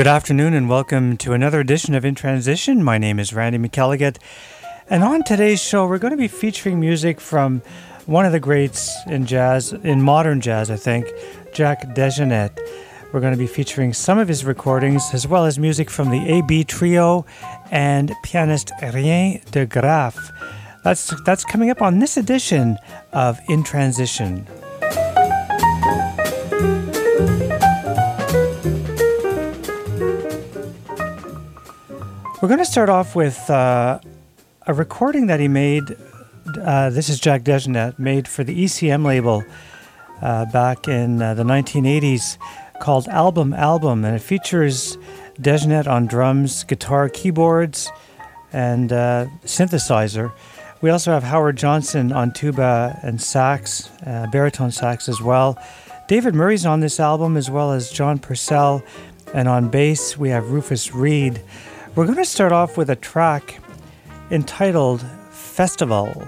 Good afternoon and welcome to another edition of In Transition. My name is Randy McElligott, and on today's show, we're going to be featuring music from one of the greats in jazz, in modern jazz, I think, Jack DeJohnette. We're going to be featuring some of his recordings as well as music from the AB Trio and pianist Rein de Graaf. That's, that's coming up on this edition of In Transition. We're going to start off with uh, a recording that he made. Uh, this is Jack DeJohnette, made for the ECM label uh, back in uh, the 1980s, called Album Album, and it features DeJohnette on drums, guitar, keyboards, and uh, synthesizer. We also have Howard Johnson on tuba and sax, uh, baritone sax as well. David Murray's on this album, as well as John Purcell, and on bass we have Rufus Reid. We're going to start off with a track entitled Festival.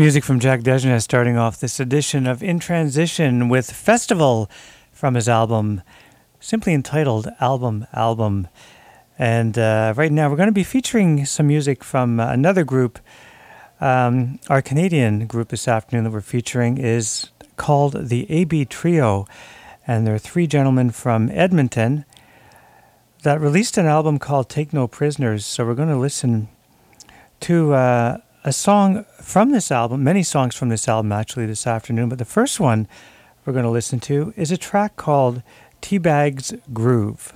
Music from Jack DeJohnette starting off this edition of In Transition with Festival from his album, simply entitled Album Album. And uh, right now we're going to be featuring some music from another group. Um, our Canadian group this afternoon that we're featuring is called the AB Trio. And there are three gentlemen from Edmonton that released an album called Take No Prisoners. So we're going to listen to uh, a song from this album, many songs from this album actually this afternoon, but the first one we're going to listen to is a track called Teabag's Groove.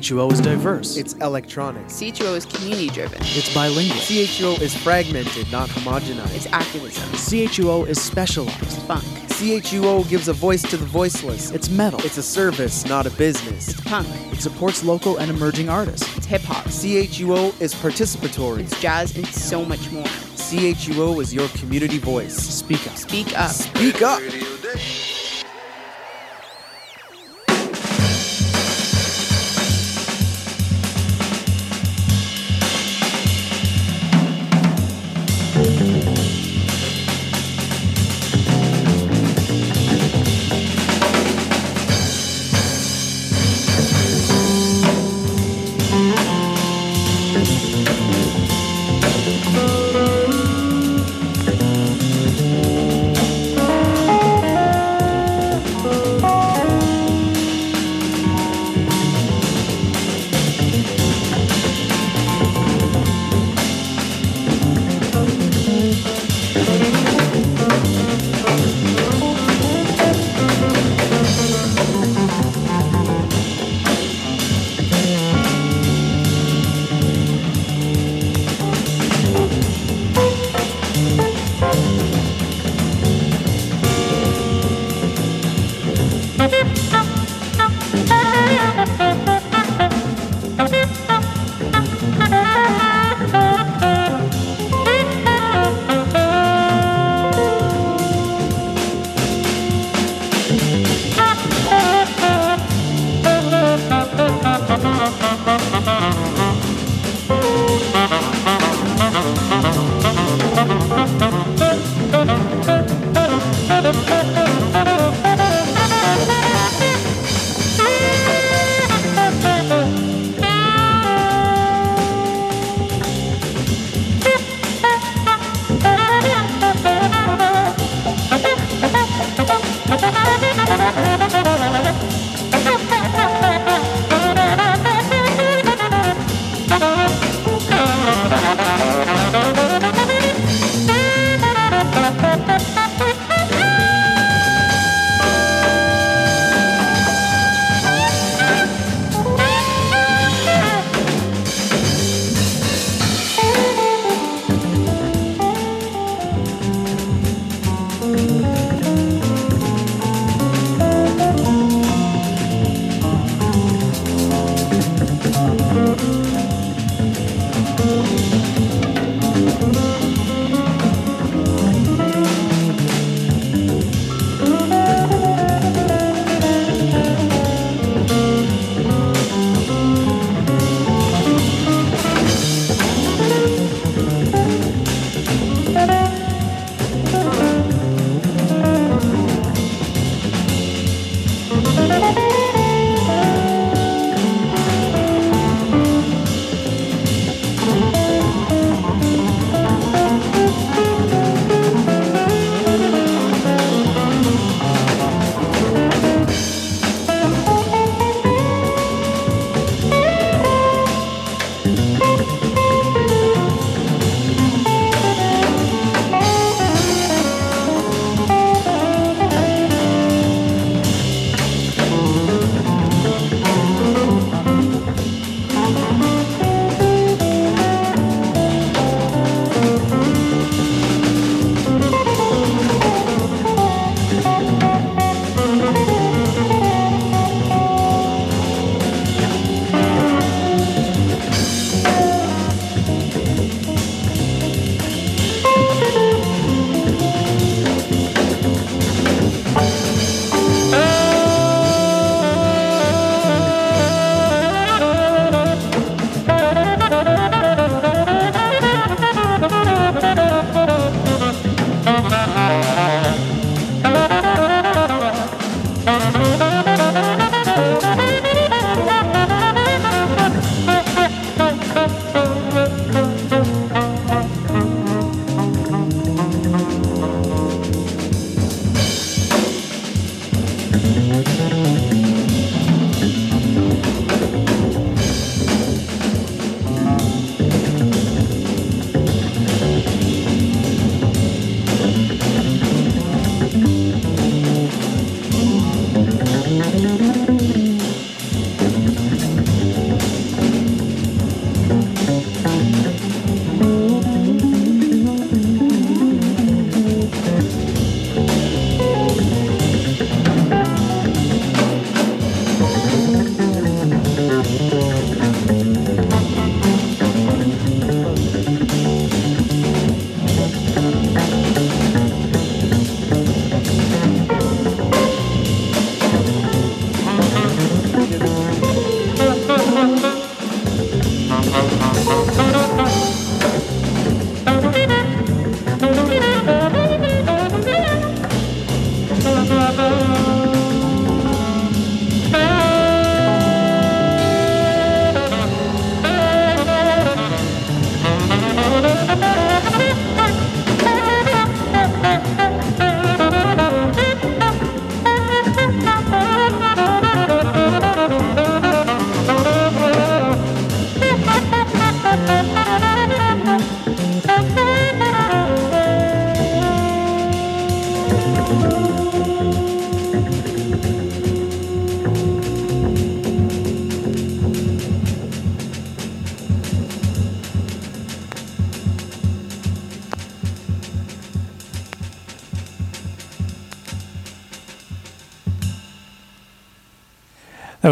CHUO is diverse. It's electronic. CHUO is community driven. It's bilingual. CHUO is fragmented, not homogenized. It's activism. CHUO is specialized. It's funk. CHUO gives a voice to the voiceless. It's metal. It's a service, not a business. It's punk. It supports local and emerging artists. It's hip hop. CHUO is participatory. It's jazz and so much more. CHUO is your community voice. Speak up. Speak up. Speak up.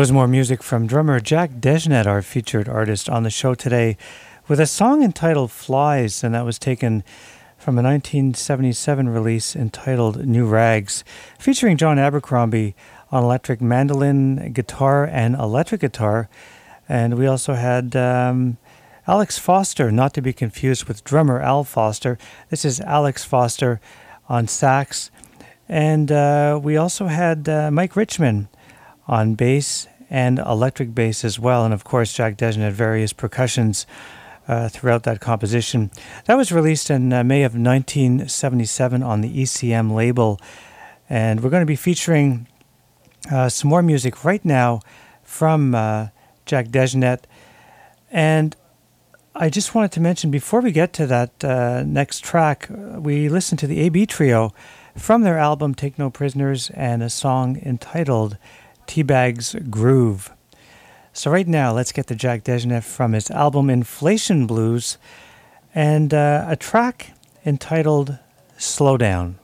Was more music from drummer Jack DeJohnette, our featured artist on the show today, with a song entitled Flies, and that was taken from a 1977 release entitled New Rags, featuring John Abercrombie on electric mandolin, guitar, and electric guitar. And we also had um, Alex Foster, not to be confused with drummer Al Foster. This is Alex Foster on sax. And uh, we also had uh, Mike Richmond on bass and electric bass as well. And of course, Jack DeJohnette had various percussions uh, throughout that composition. That was released in uh, May of 1977 on the ECM label. And we're going to be featuring uh, some more music right now from uh, Jack DeJohnette. And I just wanted to mention before we get to that uh, next track, we listened to the AB Trio from their album Take No Prisoners and a song entitled Teabag's Groove. So, right now, let's get the Jack DeJohnette from his album Inflation Blues and uh, a track entitled Slow Down.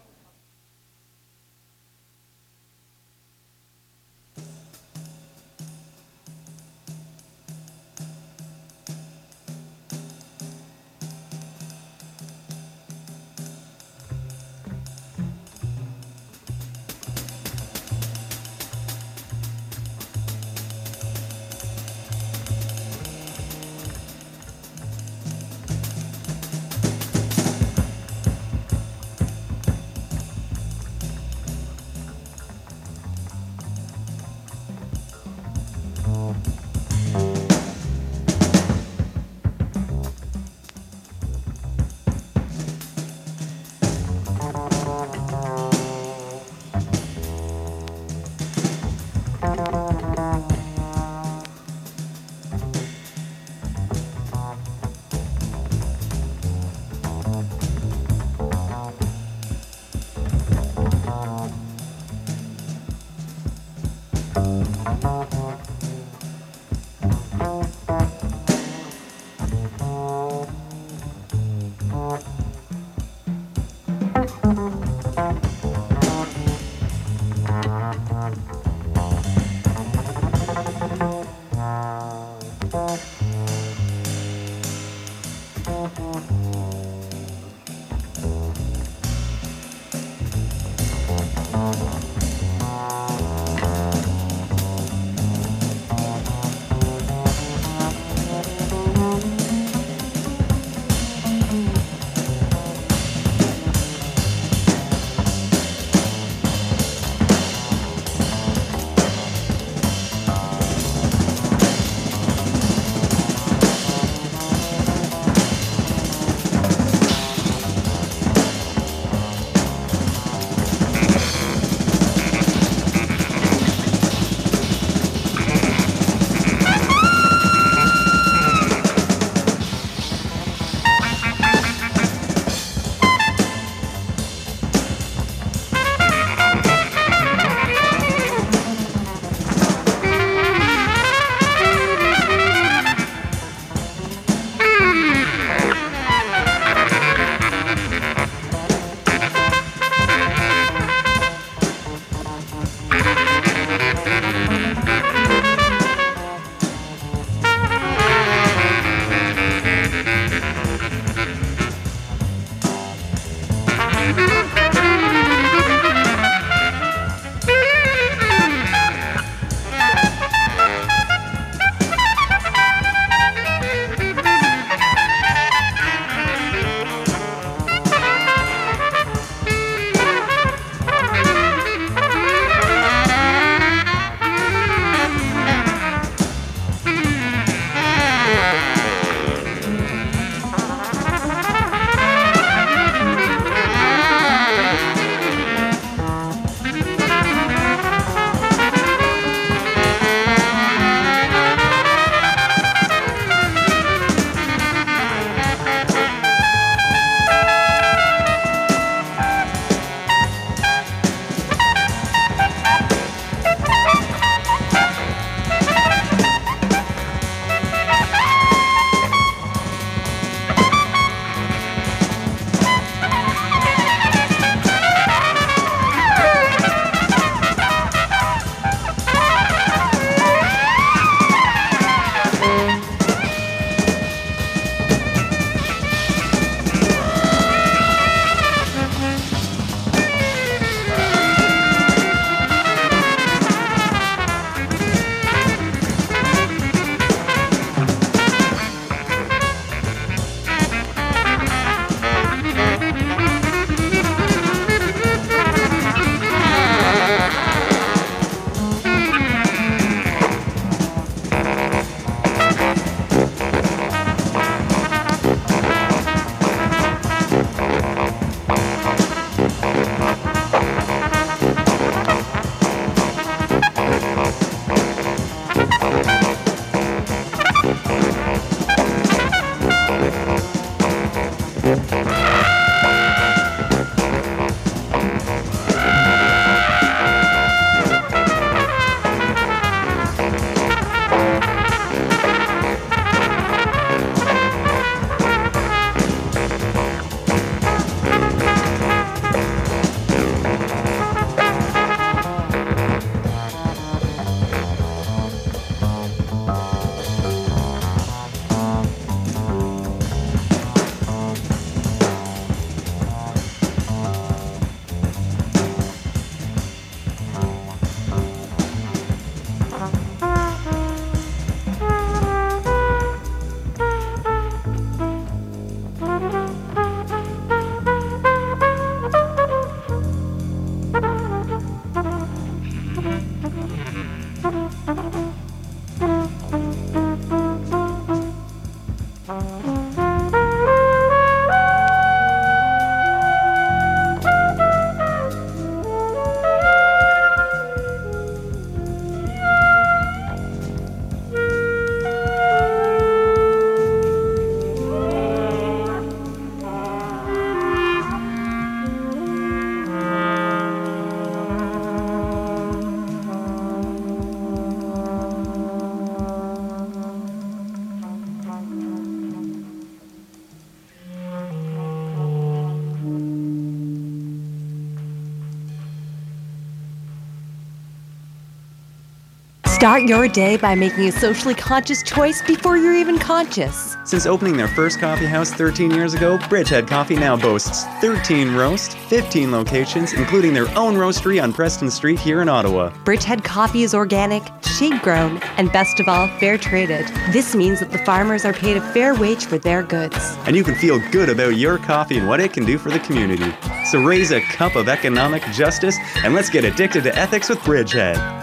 Start your day by making a socially conscious choice before you're even conscious. Since opening their first coffee house 13 years ago, Bridgehead Coffee now boasts 13 roasts, 15 locations, including their own roastery on Preston Street here in Ottawa. Bridgehead coffee is organic, shade grown, and best of all, fair traded. This means that the farmers are paid a fair wage for their goods. And you can feel good about your coffee and what it can do for the community. So raise a cup of economic justice and let's get addicted to ethics with Bridgehead.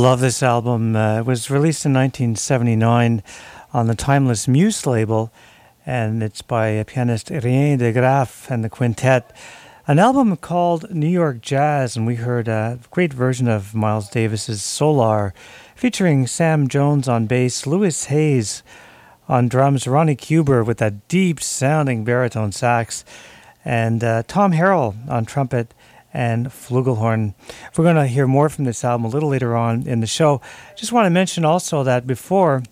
Love this album. Uh, it was released in 1979 on the Timeless Muse label, and it's by pianist Rein de Graaf and the quintet. An album called New York Jazz, and we heard a great version of Miles Davis's Solar, featuring Sam Jones on bass, Louis Hayes on drums, Ronnie Cuber with that deep sounding baritone sax, and uh, Tom Harrell on trumpet and flugelhorn. We're going to hear more from this album a little later on in the show. Just want to mention also that before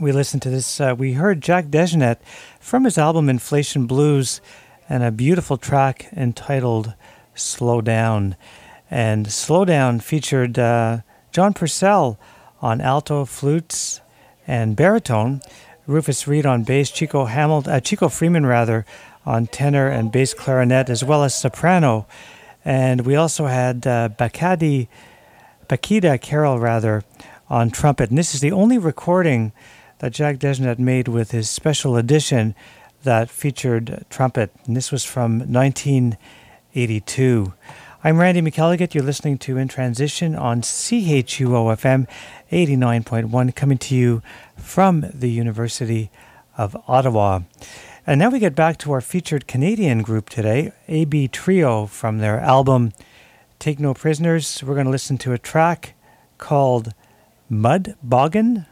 we listened to this, uh, we heard Jack DeJohnette from his album Inflation Blues and a beautiful track entitled Slow Down. And Slow Down featured uh, John Purcell on alto, flutes, and baritone, Rufus Reid on bass, Chico Hamilton, uh, Chico Freeman rather, on tenor and bass clarinet, as well as soprano. And we also had uh, Bakadi, Baikida Carroll rather, on trumpet. And this is the only recording that Jack DeJohnette made with his special edition that featured trumpet. And this was from 1982. I'm Randy McElligott. You're listening to In Transition on CHUO FM 89.1, coming to you from the University of Ottawa. And now we get back to our featured Canadian group today, AB Trio, from their album Take No Prisoners. We're going to listen to a track called Mud Boggin.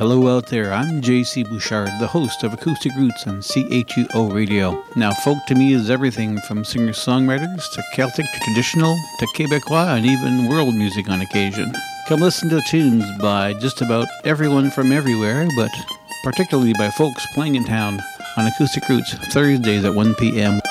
Hello out there. I'm JC Bouchard, the host of Acoustic Roots on CHUO Radio. Now, folk to me is everything from singer songwriters to Celtic to traditional to Quebecois and even world music on occasion. Come listen to tunes by just about everyone from everywhere, but particularly by folks playing in town on Acoustic Roots Thursdays at 1 p.m.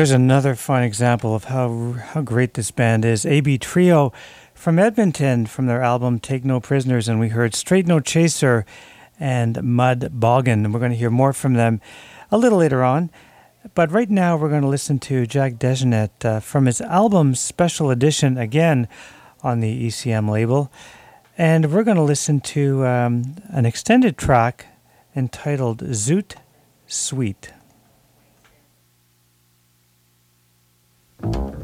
there's another fine example of how how great this band is. AB Trio from Edmonton from their album Take No Prisoners, and we heard Straight No Chaser and Mud Boggin. And we're going to hear more from them a little later on. But right now, we're going to listen to Jack DeJohnette uh, from his album Special Edition, again on the ECM label. And we're going to listen to um, an extended track entitled Zoot Suite. In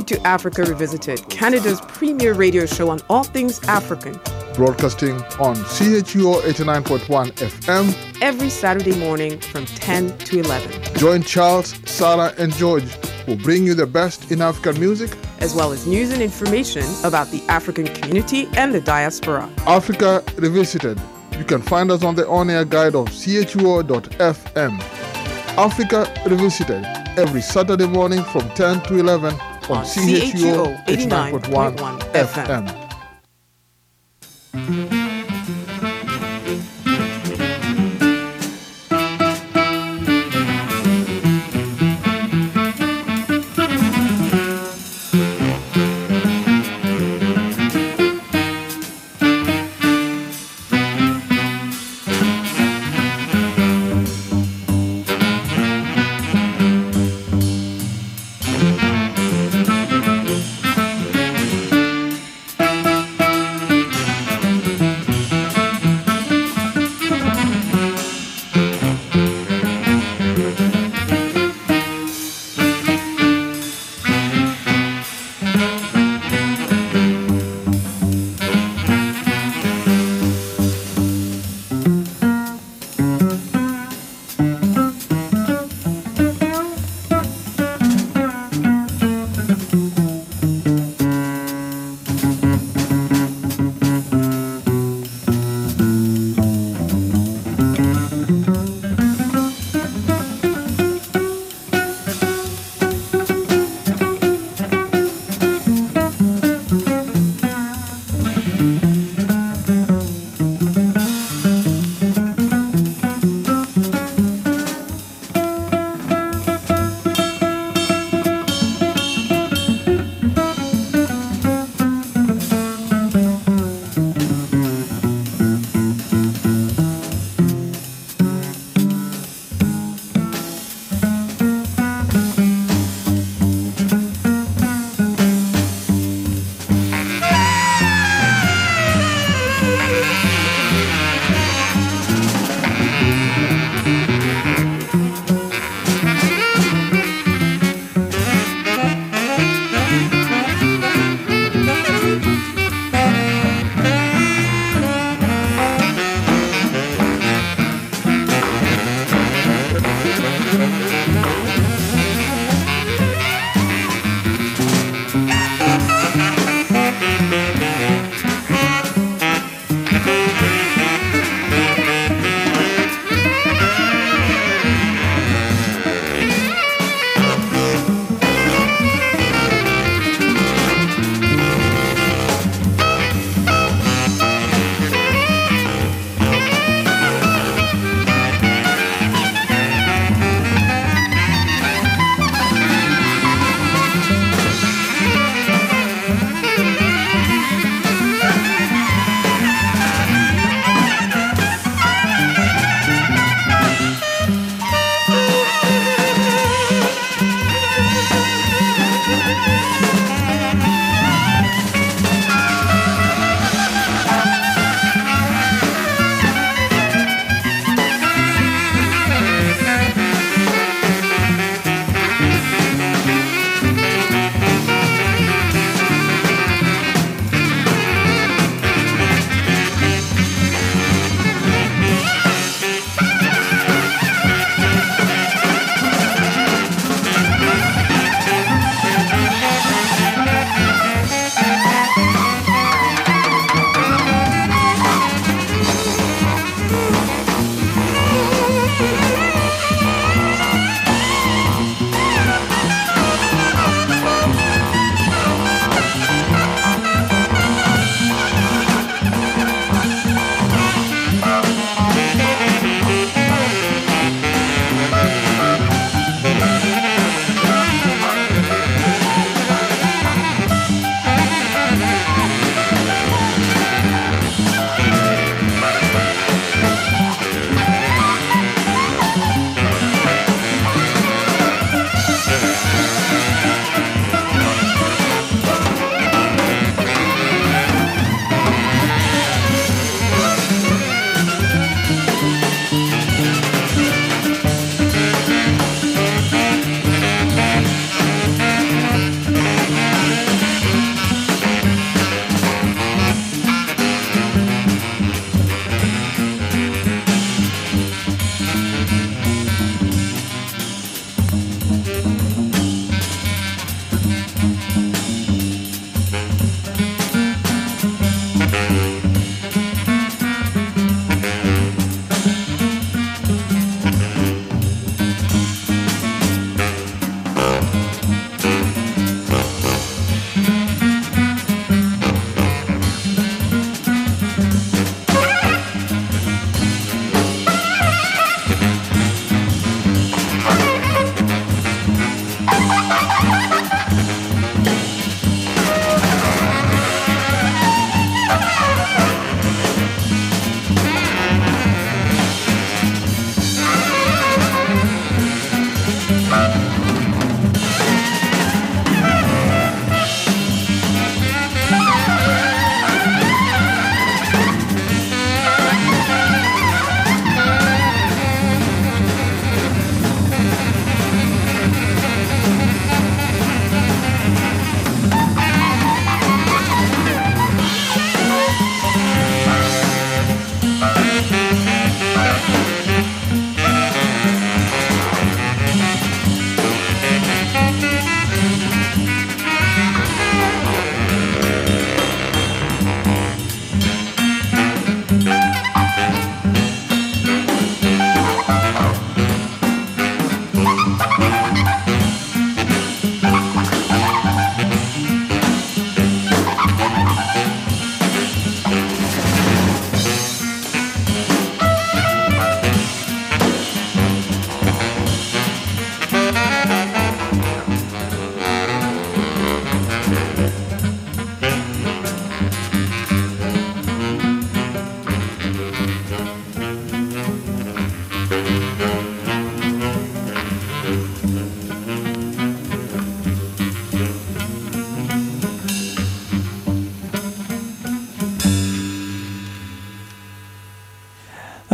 to Africa Revisited, Canada's premier radio show on all things African, broadcasting on CHUO 89.1 FM every Saturday morning from 10 to 11. Join Charles, Sarah, and George who bring you the best in African music, as well as news and information about the African community and the diaspora. Africa Revisited. You can find us on the on air guide of CHUO.FM. Africa Revisited every Saturday morning from 10 to 11 on, CHUO 89.1 FM. FM.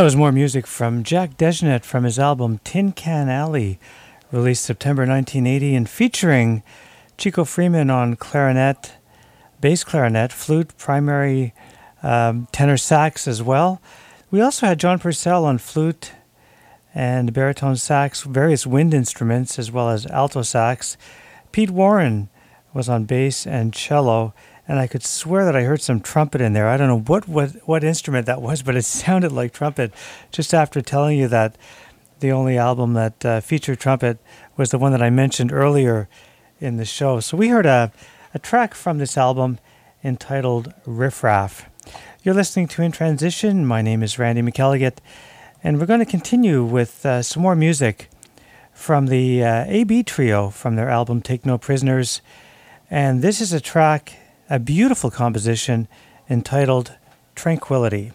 Was more music from Jack DeJohnette from his album Tin Can Alley, released September 1980, and featuring Chico Freeman on clarinet, bass clarinet, flute, primary um, tenor sax as well. We also had John Purcell on flute and baritone sax, various wind instruments, as well as alto sax. Pete Warren was on bass and cello, and I could swear that I heard some trumpet in there. I don't know what, what, what instrument that was, but it sounded like trumpet just after telling you that the only album that uh, featured trumpet was the one that I mentioned earlier in the show. So we heard a, a track from this album entitled Riff Raff. You're listening to In Transition. My name is Randy McElligott, and we're going to continue with uh, some more music from the uh, AB Trio from their album Take No Prisoners. And this is a track a beautiful composition entitled Tranquility.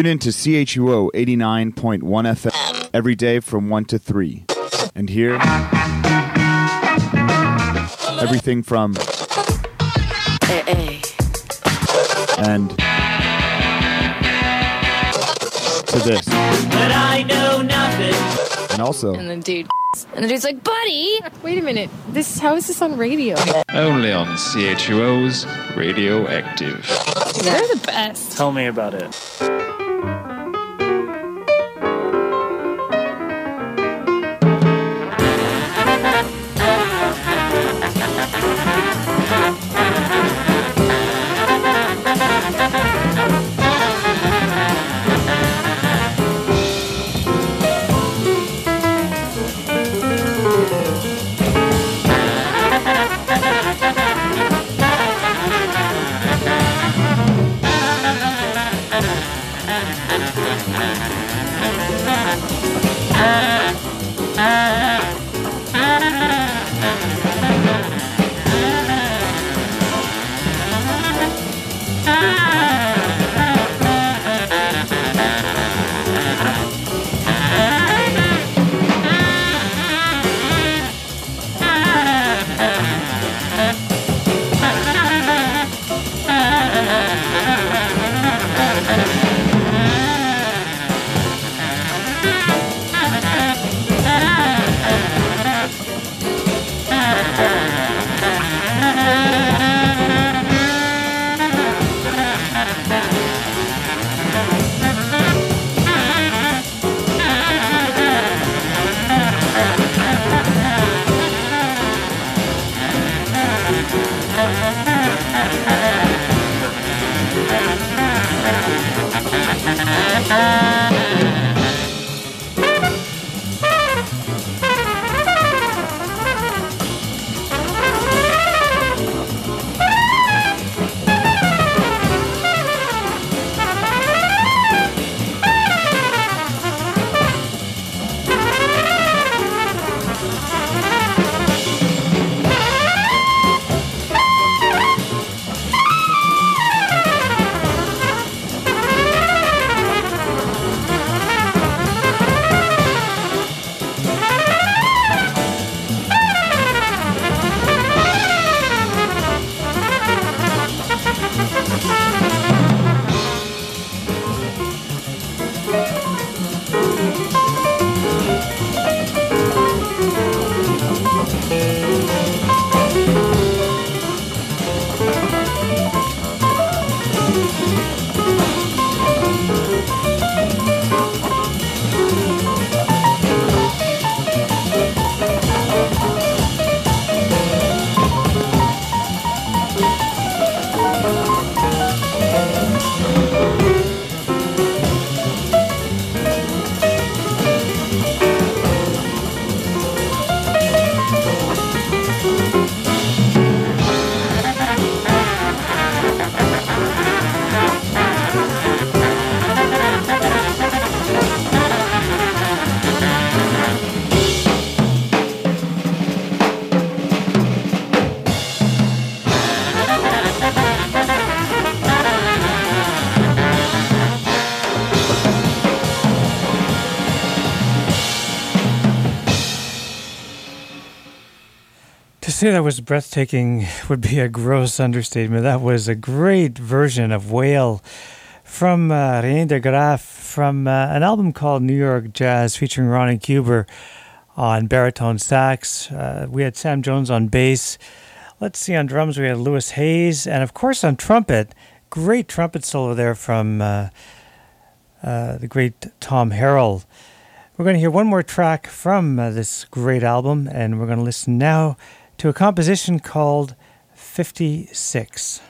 Tune in to CHUO 89.1 FM every day from 1 to 3. And here, everything from and to this. But I know nothing. And also And the dude, and the dude's like, buddy. Wait a minute. This how is this on radio? Only on CHUO's Radioactive. They're the best. Tell me about it. Say that was breathtaking would be a gross understatement. That was a great version of Whale from uh, Rein de Graaf from uh, an album called New York Jazz featuring Ronnie Cuber on baritone sax. Uh, we had Sam Jones on bass. Let's see, on drums we had Louis Hayes. And of course on trumpet, great trumpet solo there from uh, uh, the great Tom Harrell. We're going to hear one more track from uh, this great album, and we're going to listen now to a composition called 56.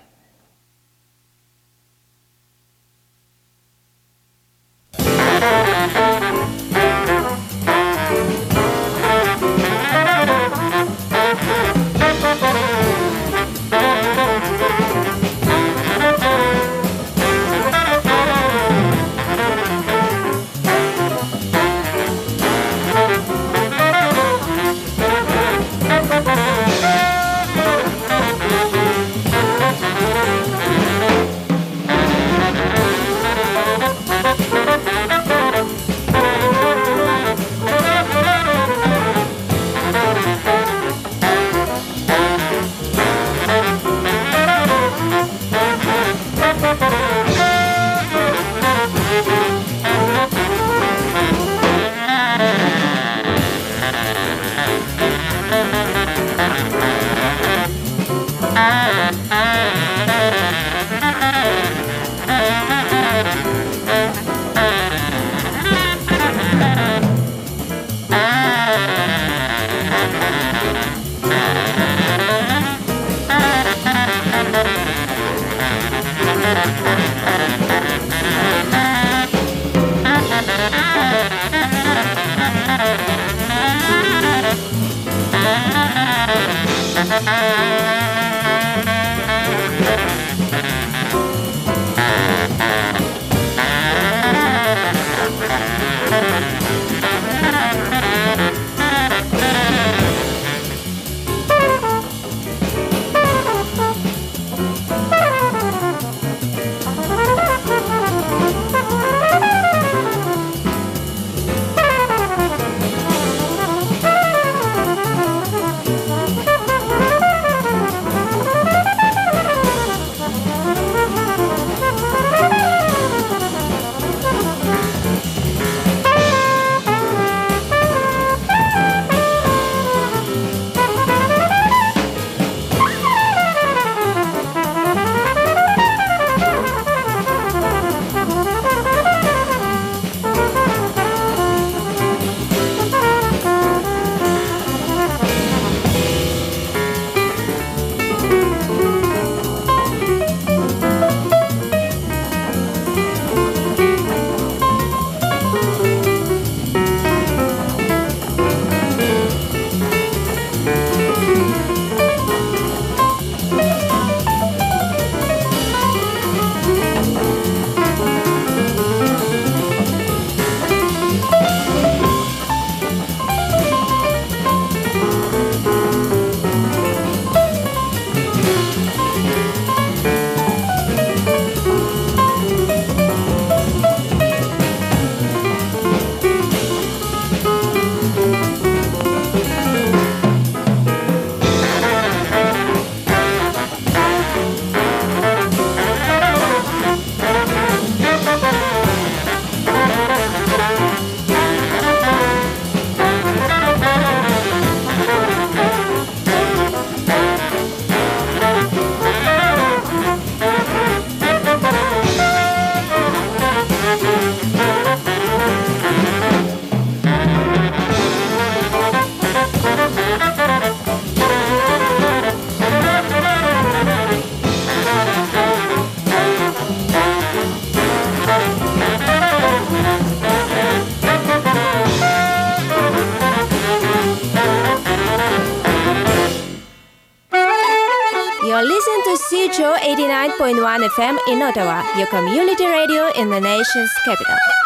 89.1 FM in Ottawa, your community radio in the nation's capital.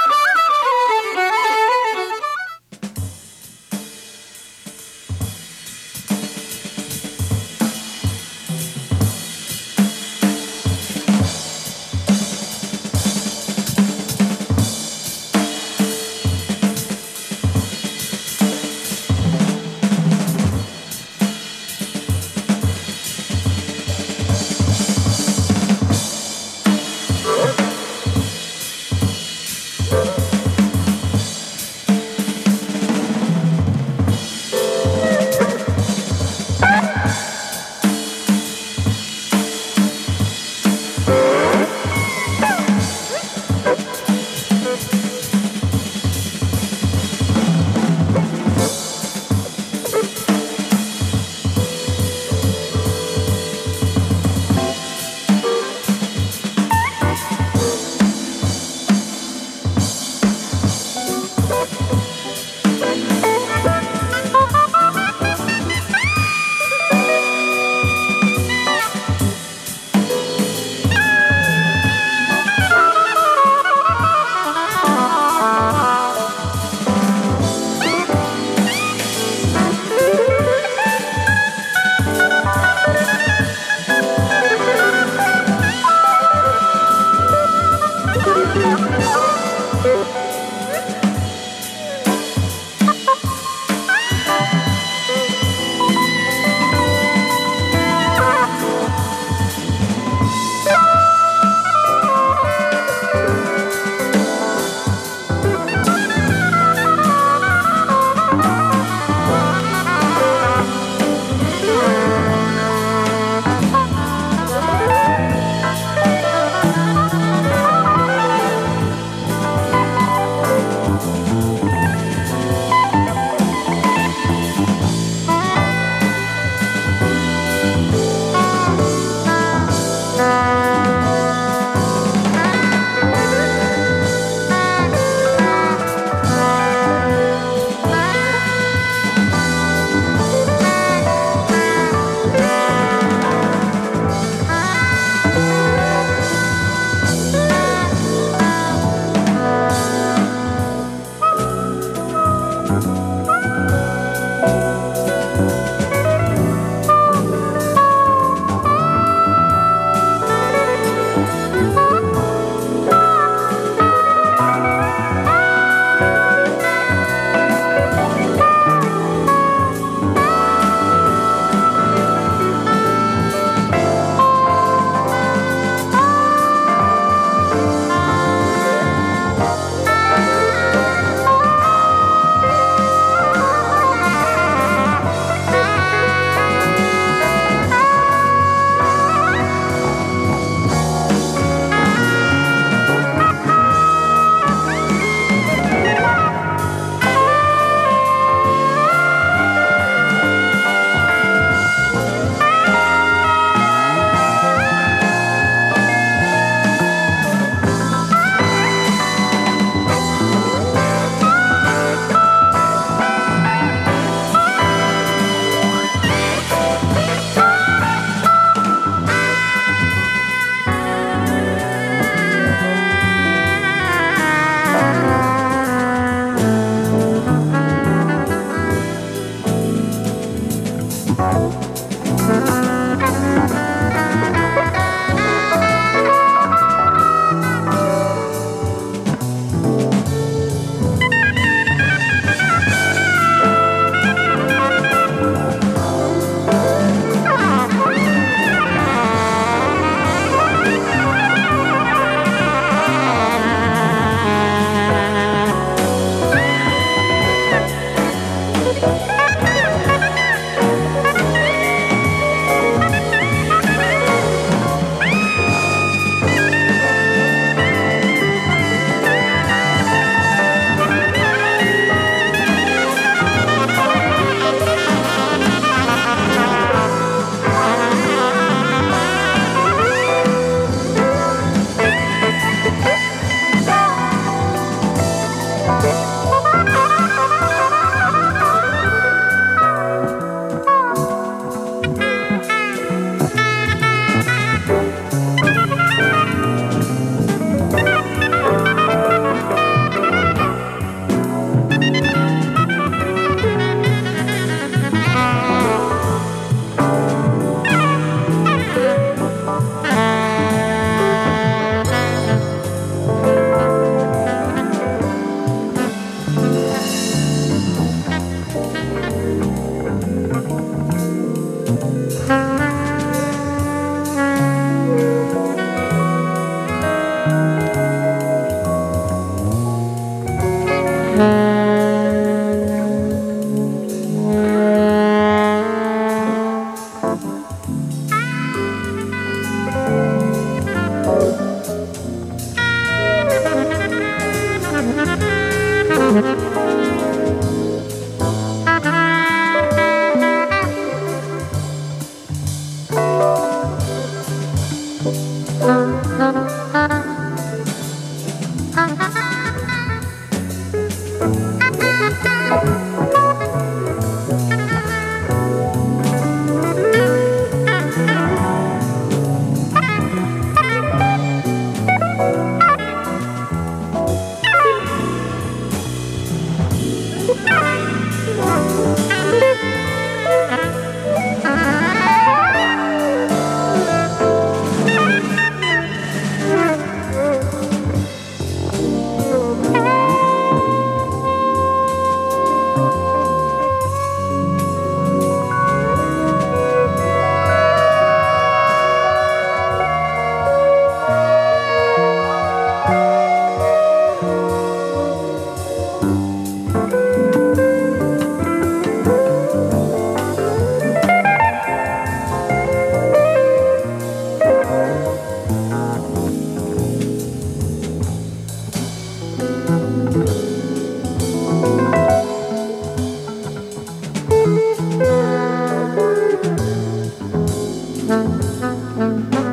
Mm-hmm.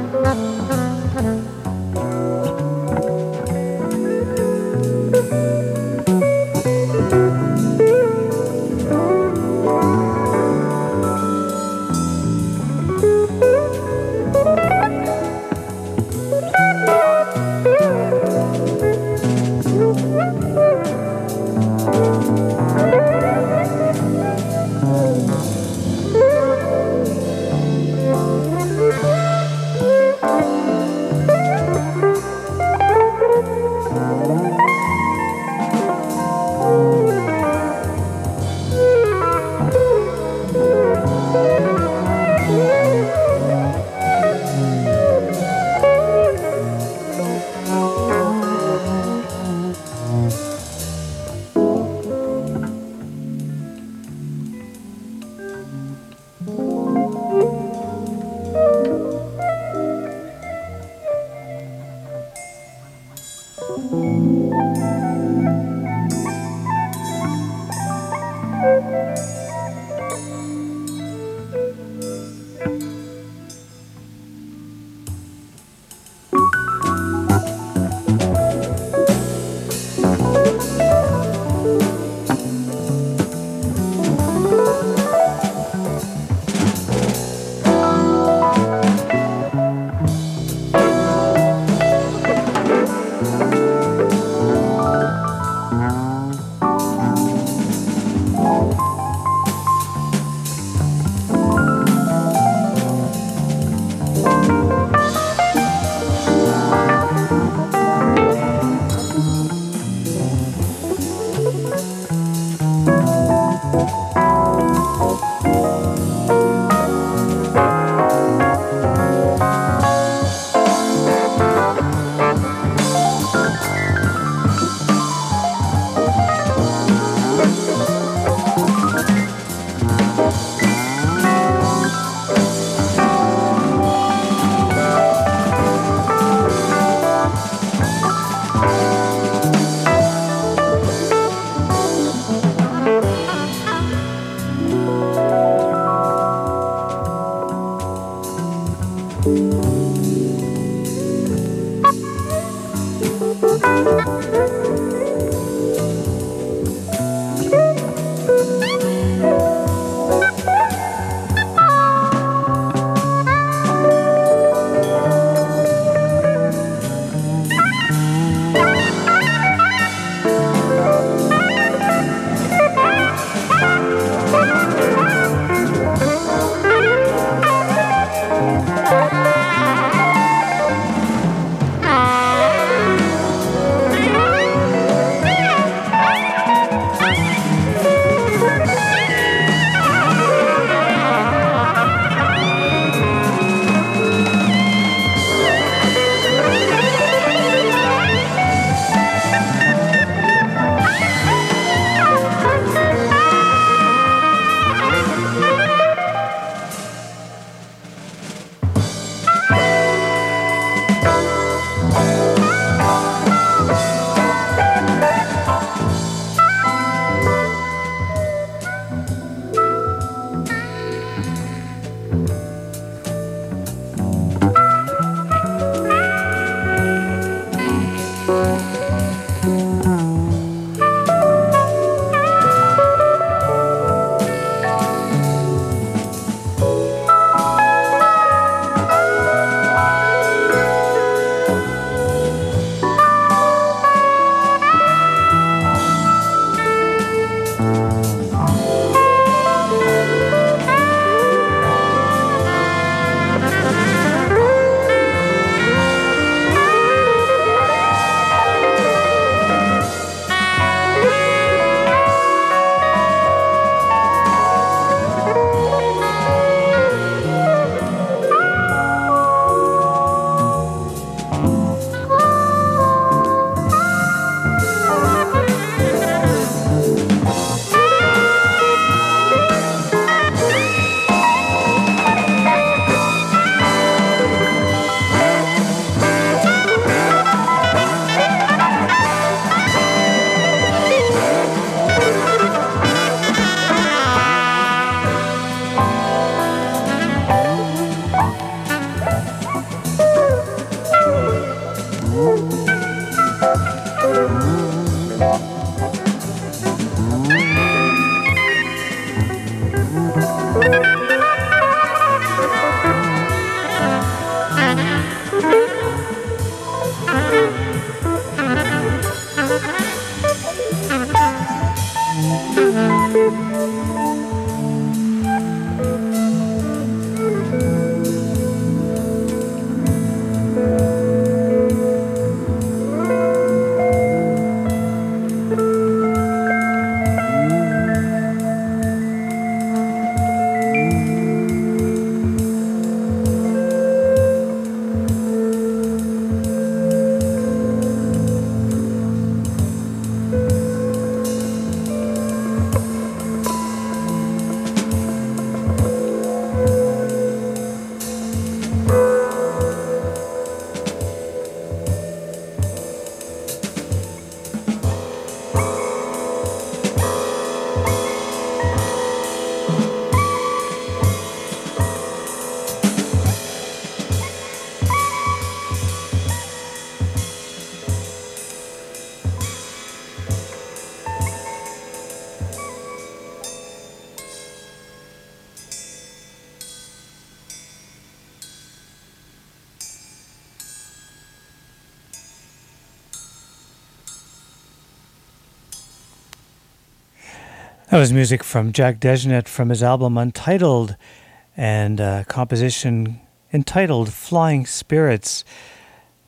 That was music from Jack DeJohnette from his album Untitled and a composition entitled Flying Spirits.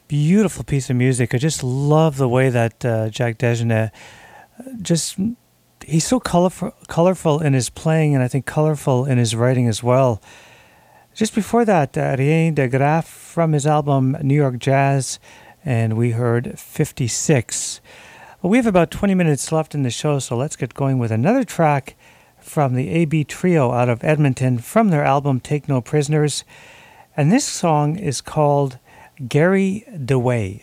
Beautiful piece of music. I just love the way that uh, Jack DeJohnette just he's so colorful colorful in his playing and I think colorful in his writing as well. Just before that, uh, Rein de Graaf from his album New York Jazz and we heard 56. Well, we have about 20 minutes left in the show, so let's get going with another track from the AB Trio out of Edmonton from their album Take No Prisoners. And this song is called Gary DeWay.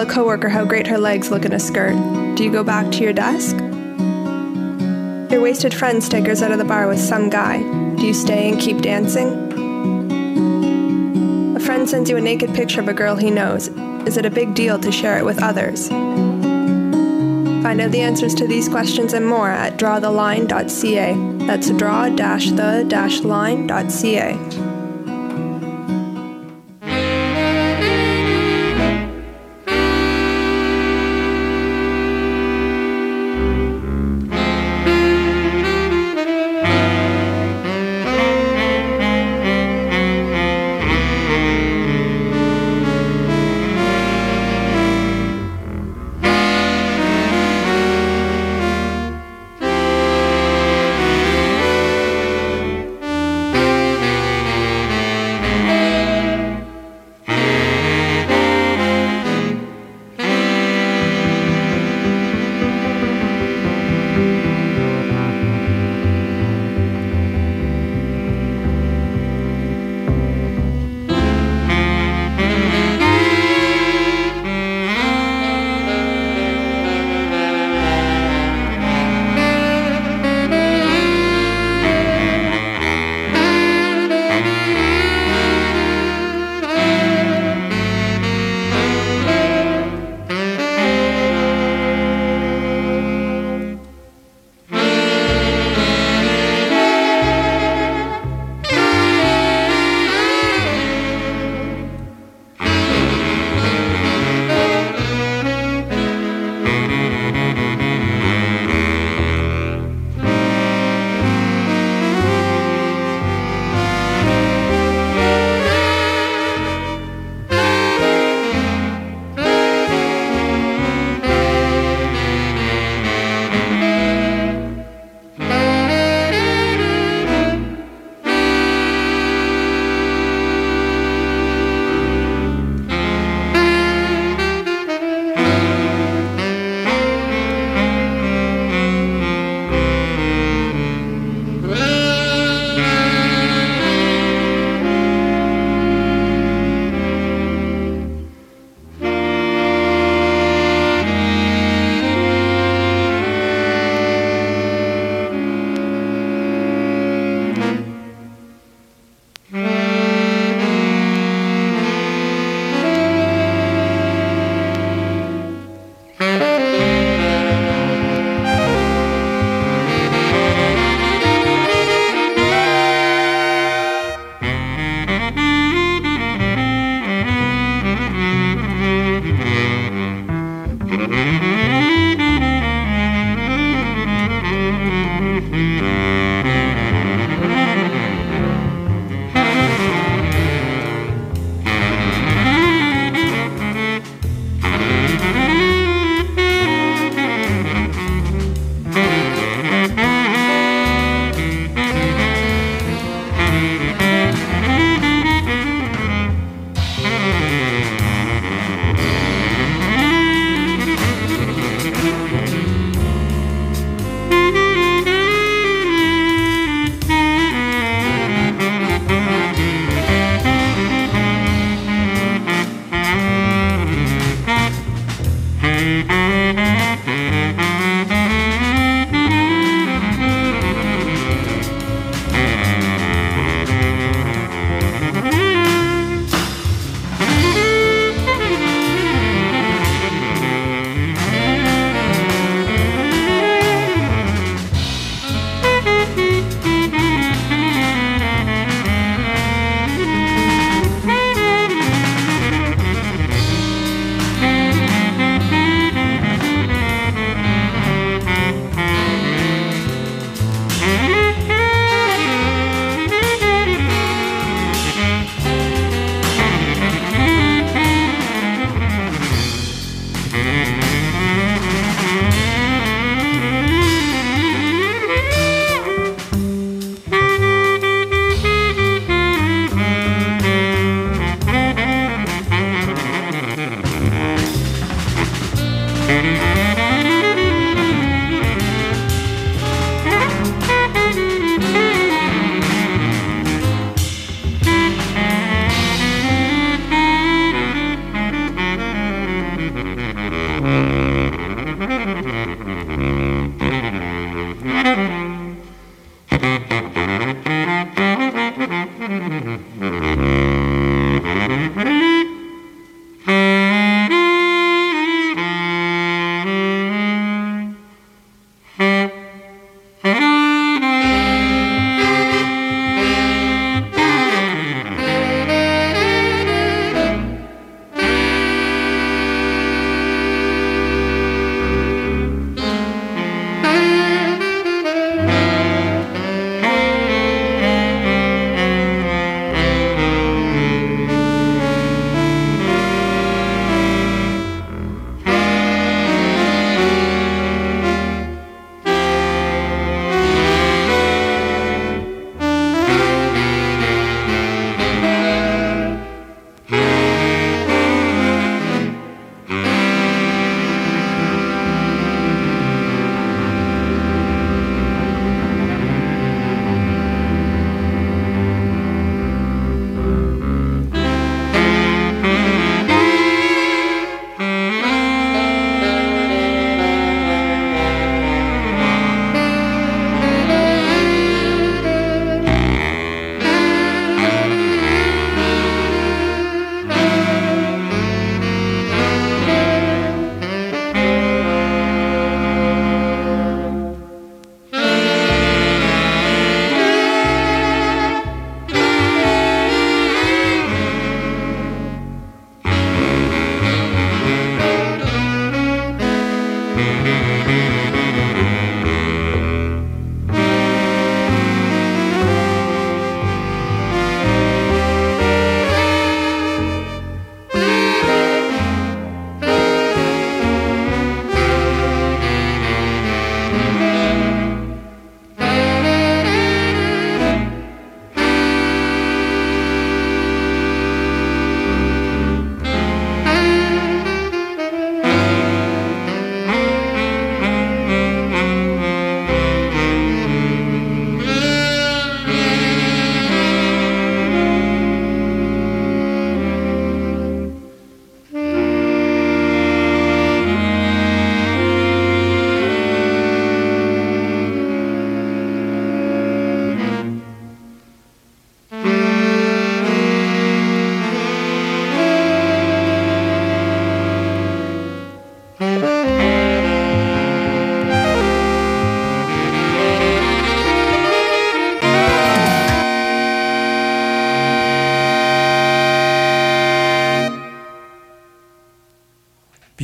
Tell a coworker how great her legs look in a skirt, do you go back to your desk? Your wasted friend staggers out of the bar with some guy. Do you stay and keep dancing? A friend sends you a naked picture of a girl he knows. Is it a big deal to share it with others? Find out the answers to these questions and more at drawtheline.ca. That's draw-the-line.ca.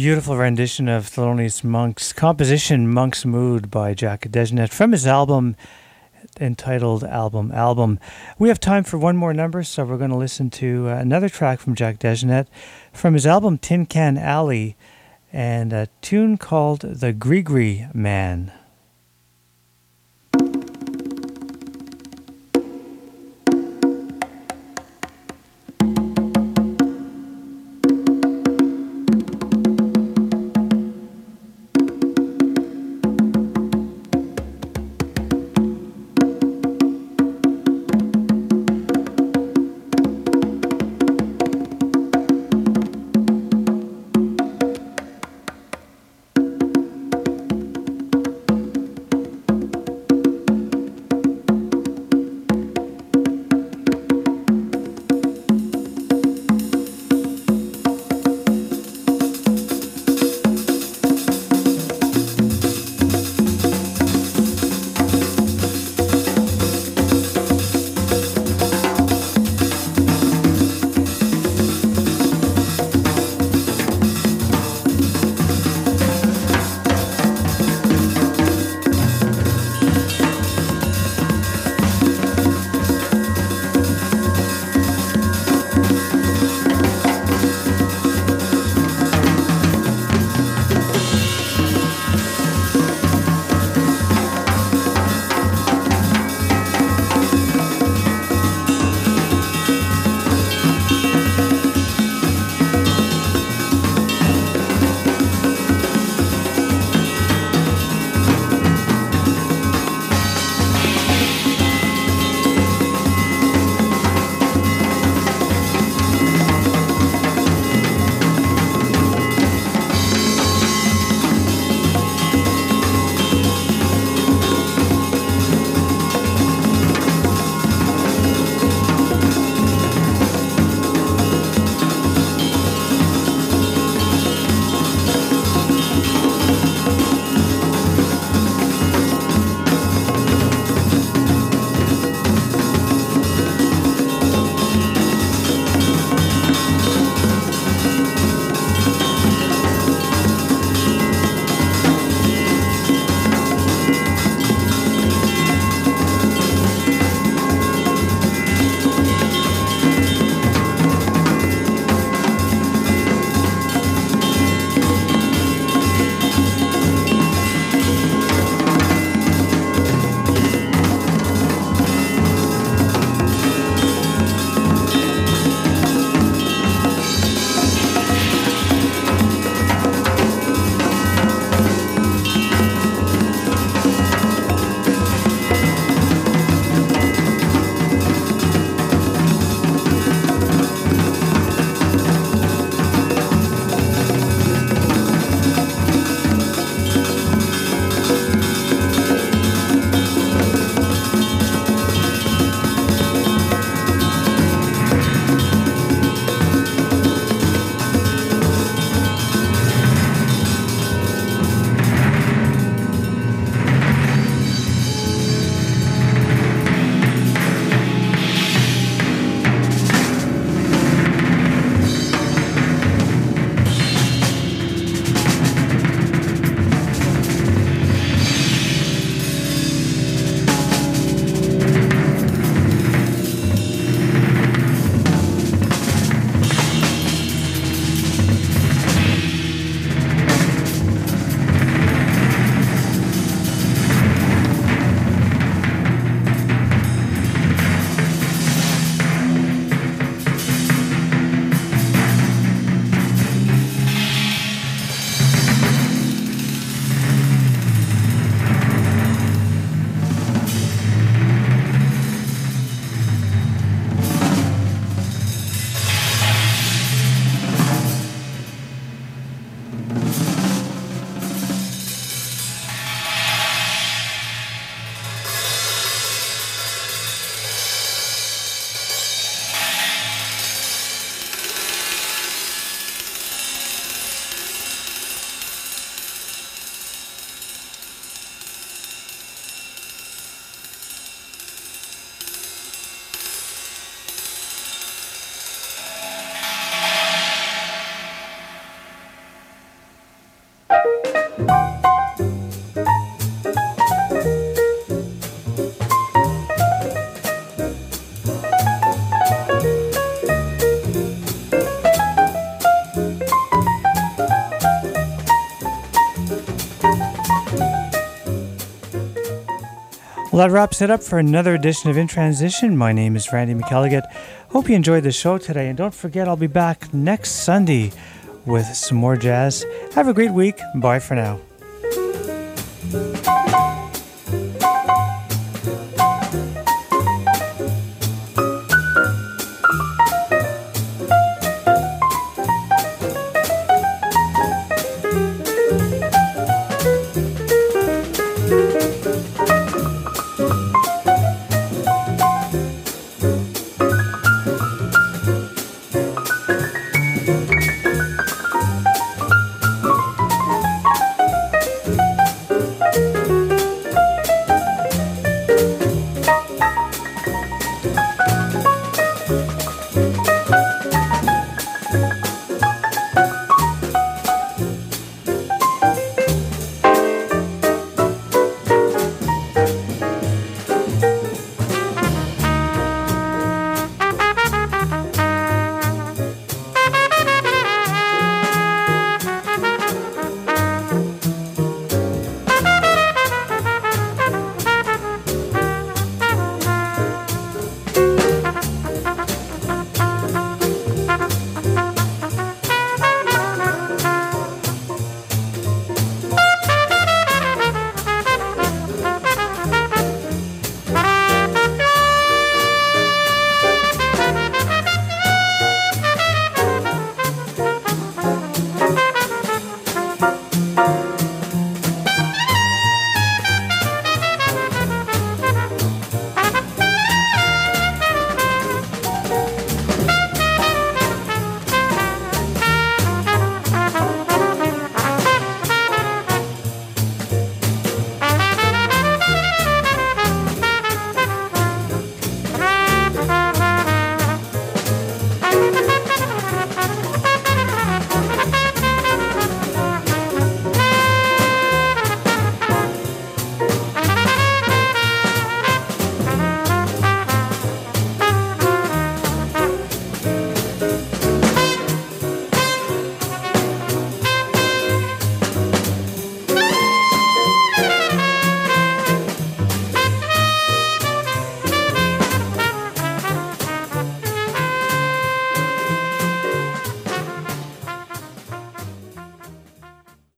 beautiful rendition of Thelonious Monk's composition Monk's Mood by Jack DeJohnette from his album entitled Album Album. We have time for one more number, so we're going to listen to uh, another track from Jack DeJohnette from his album Tin Can Alley and a tune called The Gree Man. Well, that wraps it up for another edition of In Transition. My name is Randy McElligott. Hope you enjoyed the show today, and don't forget I'll be back next Sunday with some more jazz. Have a great week. Bye for now.